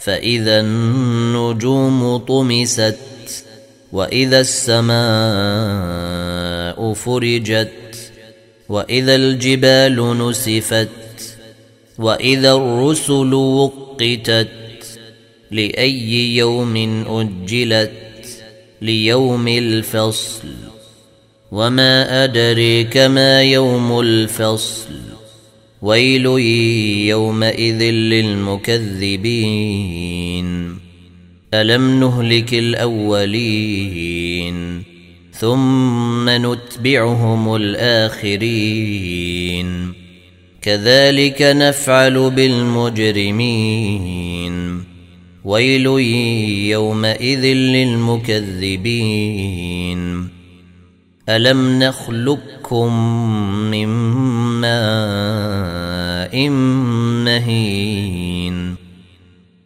فإذا النجوم طمست وإذا السماء فرجت وإذا الجبال نسفت وإذا الرسل وقتت لأي يوم أجلت ليوم الفصل وما أدريك ما يوم الفصل ويل يومئذ للمكذبين. ألم نهلك الأولين ثم نتبعهم الآخرين. كذلك نفعل بالمجرمين. ويل يومئذ للمكذبين. الم نخلقكم من ماء مهين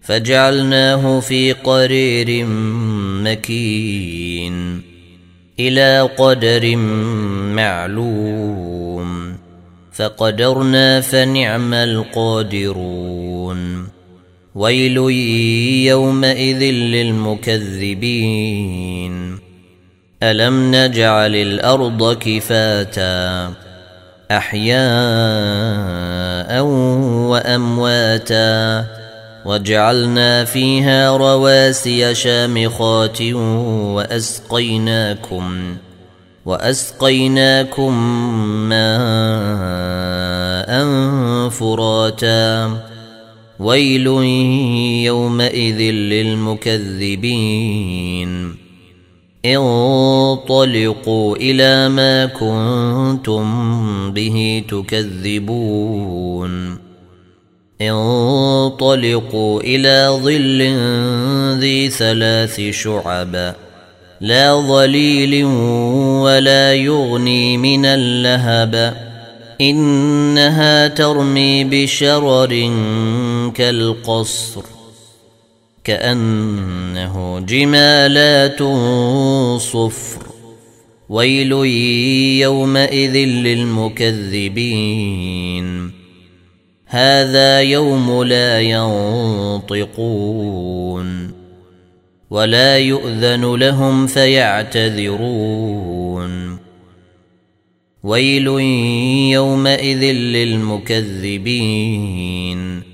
فجعلناه في قرير مكين إلى قدر معلوم فقدرنا فنعم القادرون ويل يومئذ للمكذبين الم نجعل الأرض كفاتا احياء وامواتا وجعلنا فيها رواسي شامخات واسقيناكم واسقيناكم ماء فراتا ويل يومئذ للمكذبين انطلقوا إلى ما كنتم به تكذبون. انطلقوا إلى ظل ذي ثلاث شعب لا ظليل ولا يغني من اللهب. إنها ترمي بشرر كالقصر. كأنه جمالات صفر. ويل يومئذ للمكذبين. هذا يوم لا ينطقون. ولا يؤذن لهم فيعتذرون. ويل يومئذ للمكذبين.